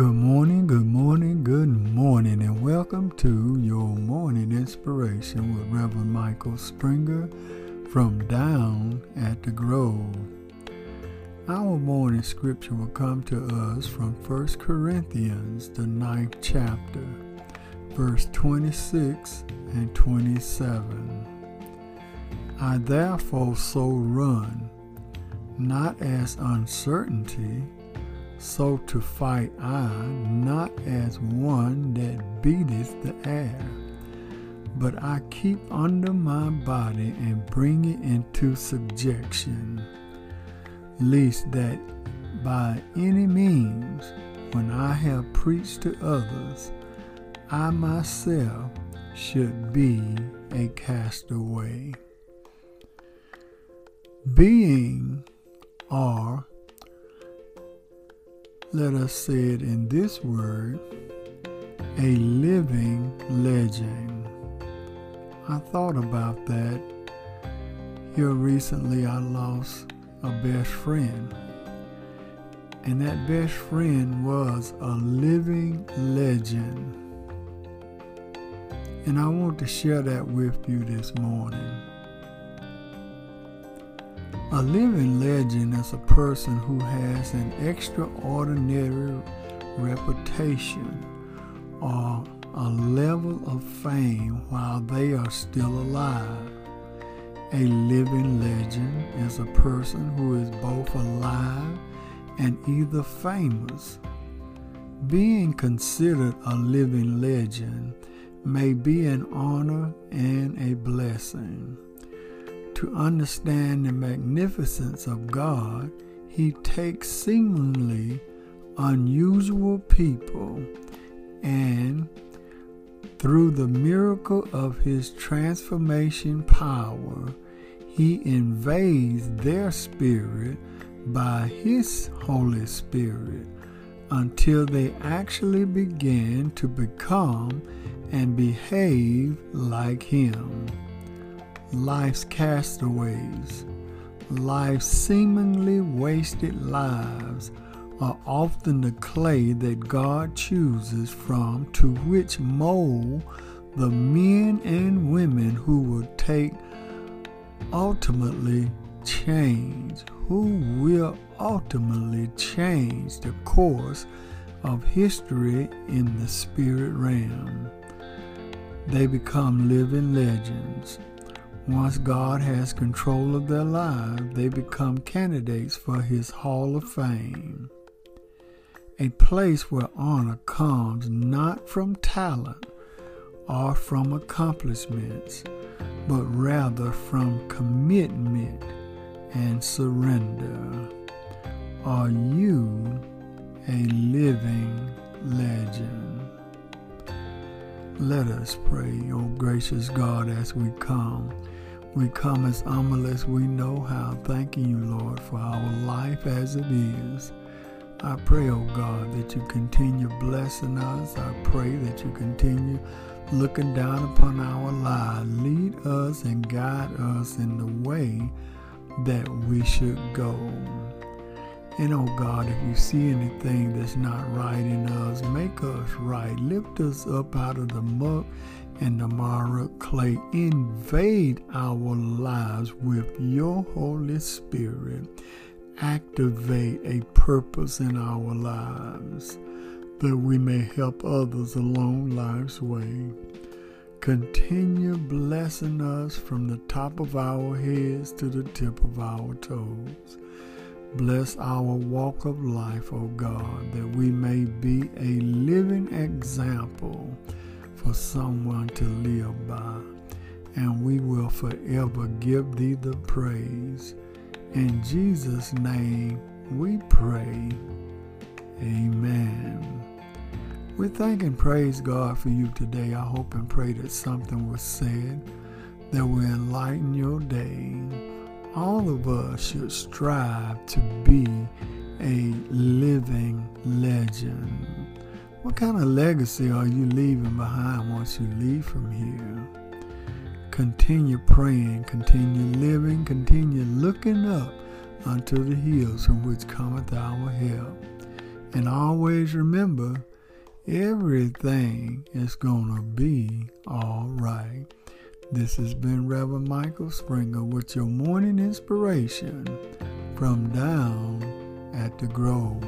Good morning, good morning, good morning, and welcome to your morning inspiration with Reverend Michael Springer from Down at the Grove. Our morning scripture will come to us from 1 Corinthians, the ninth chapter, verse 26 and 27. I therefore so run, not as uncertainty, so to fight I, not as one that beateth the air, but I keep under my body and bring it into subjection, lest that by any means, when I have preached to others, I myself should be a castaway. Being or let us say it in this word, a living legend. I thought about that. Here recently, I lost a best friend. And that best friend was a living legend. And I want to share that with you this morning. A living legend is a person who has an extraordinary reputation or a level of fame while they are still alive. A living legend is a person who is both alive and either famous. Being considered a living legend may be an honor and a blessing. To understand the magnificence of God, He takes seemingly unusual people and through the miracle of His transformation power, He invades their spirit by His Holy Spirit until they actually begin to become and behave like Him life's castaways, life's seemingly wasted lives are often the clay that God chooses from to which mold the men and women who will take ultimately change, who will ultimately change the course of history in the spirit realm. They become living legends once God has control of their lives, they become candidates for His Hall of Fame. A place where honor comes not from talent or from accomplishments, but rather from commitment and surrender. Are you a living legend? Let us pray, O gracious God, as we come. We come as humble as we know how, thanking you, Lord, for our life as it is. I pray, oh God, that you continue blessing us. I pray that you continue looking down upon our lives. Lead us and guide us in the way that we should go. And oh God, if you see anything that's not right in us, make us right. Lift us up out of the muck and the mire clay. Invade our lives with your Holy Spirit. Activate a purpose in our lives that we may help others along life's way. Continue blessing us from the top of our heads to the tip of our toes. Bless our walk of life, O God, that we may be a living example for someone to live by, and we will forever give thee the praise. In Jesus' name we pray. Amen. We thank and praise God for you today. I hope and pray that something was said that will enlighten your day. All of us should strive to be a living legend. What kind of legacy are you leaving behind once you leave from here? Continue praying, continue living, continue looking up unto the hills from which cometh our help. And always remember, everything is going to be all right. This has been Reverend Michael Springer with your morning inspiration from down at the Grove.